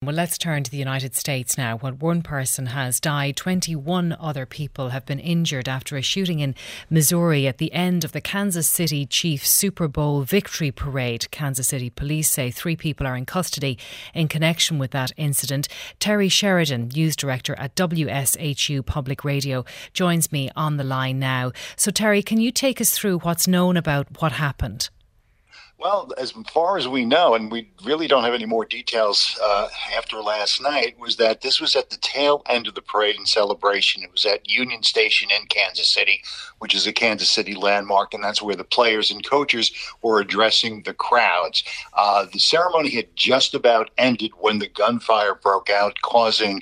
Well, let's turn to the United States now. When one person has died, 21 other people have been injured after a shooting in Missouri at the end of the Kansas City Chiefs Super Bowl victory parade. Kansas City police say three people are in custody in connection with that incident. Terry Sheridan, news director at WSHU Public Radio, joins me on the line now. So, Terry, can you take us through what's known about what happened? Well, as far as we know, and we really don't have any more details uh, after last night, was that this was at the tail end of the parade and celebration. It was at Union Station in Kansas City, which is a Kansas City landmark, and that's where the players and coaches were addressing the crowds. Uh, the ceremony had just about ended when the gunfire broke out, causing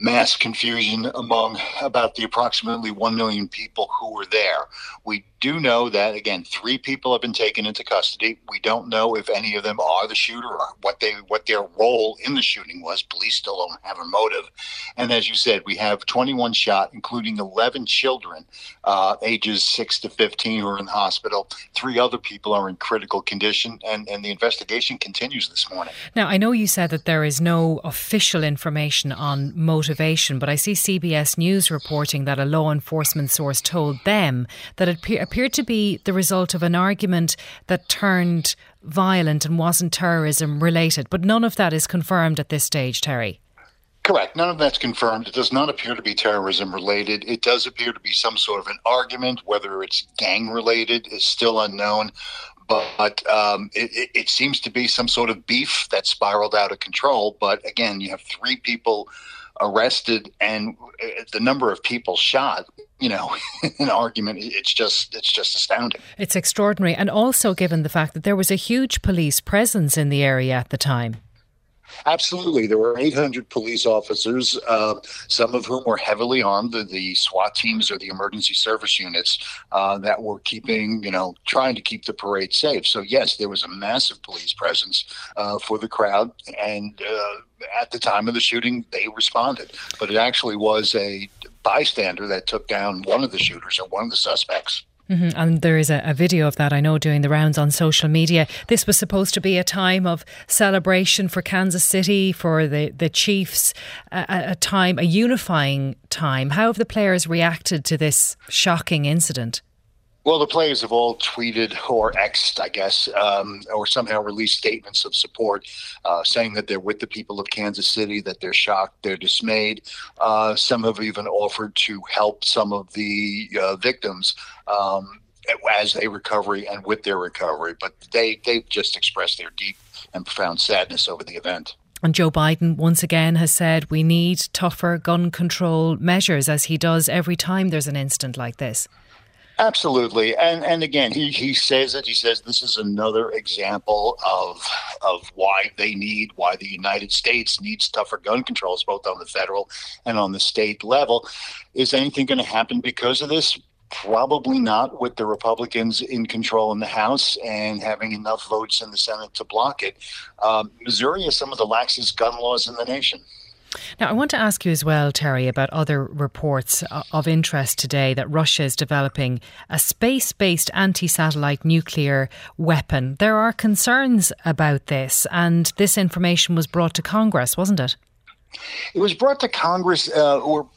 mass confusion among about the approximately 1 million people who were there. We do know that again, three people have been taken into custody. We don't know if any of them are the shooter or what they what their role in the shooting was. Police still don't have a motive. And as you said, we have 21 shot, including 11 children, uh, ages six to 15, who are in the hospital. Three other people are in critical condition, and and the investigation continues this morning. Now, I know you said that there is no official information on motivation, but I see CBS News reporting that a law enforcement source told them that it appeared to be the result of an argument that turned violent and wasn't terrorism related. But none of that is confirmed at this stage, Terry. Correct. None of that's confirmed. It does not appear to be terrorism related. It does appear to be some sort of an argument. Whether it's gang related is still unknown. But um, it, it, seems to be some sort of beef that spiraled out of control. But again, you have three people arrested and uh, the number of people shot you know an argument it's just it's just astounding. It's extraordinary. And also given the fact that there was a huge police presence in the area at the time Absolutely. There were 800 police officers, uh, some of whom were heavily armed, the, the, SWAT teams or the emergency service units uh, that were keeping, you know, trying to keep the parade safe. So, yes, there was a massive police presence uh, for the crowd. And uh, at the time of the shooting, they responded. But it actually was a bystander that took down one of the shooters or one of the suspects. Mm-hmm. And there is a, a, video of that I know doing the rounds on social media. This was supposed to be a time of celebration for Kansas City, for the, the Chiefs, a, a time, a unifying time. How have the players reacted to this shocking incident? Well, the players have all tweeted or Xed, I guess, um, or somehow released statements of support, uh, saying that they're with the people of Kansas City, that they're shocked, they're dismayed. Uh, some have even offered to help some of the uh, victims. Um, as they recover and with their recovery, but they they've just expressed their deep and profound sadness over the event. And Joe Biden once again has said we need tougher gun control measures, as he does every time there's an incident like this. Absolutely, and and again, he he says it. He says this is another example of of why they need why the United States needs tougher gun controls, both on the federal and on the state level. Is anything going to happen because of this? Probably not with the Republicans in control in the House and having enough votes in the Senate to block it. Um, Missouri has some of the laxest gun laws in the nation. Now, I want to ask you as well, Terry, about other reports of interest today that Russia is developing a space based anti satellite nuclear weapon. There are concerns about this, and this information was brought to Congress, wasn't it? It was brought to Congress, uh, or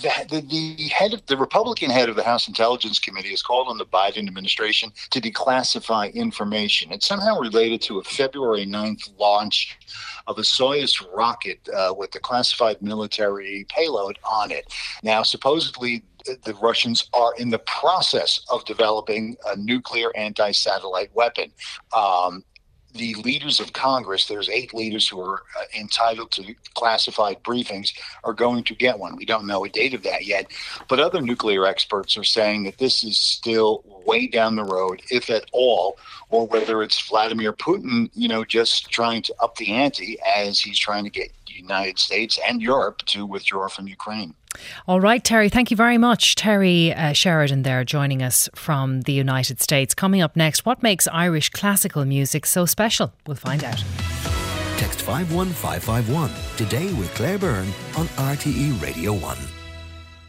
the, the, head of the Republican head of the House Intelligence Committee has called on the Biden administration to declassify information. It's somehow related to a February 9th launch of a Soyuz rocket uh, with a classified military payload on it. Now, supposedly, the Russians are in the process of developing a nuclear anti satellite weapon. Um, the leaders of Congress, there's eight leaders who are uh, entitled to classified briefings, are going to get one. We don't know a date of that yet. But other nuclear experts are saying that this is still way down the road, if at all, or whether it's Vladimir Putin, you know, just trying to up the ante as he's trying to get United States and Europe to withdraw from Ukraine. All right, Terry, thank you very much. Terry uh, Sheridan there joining us from the United States. Coming up next, what makes Irish classical music so special? We'll find out. Text 51551 today with Claire Byrne on RTE Radio 1.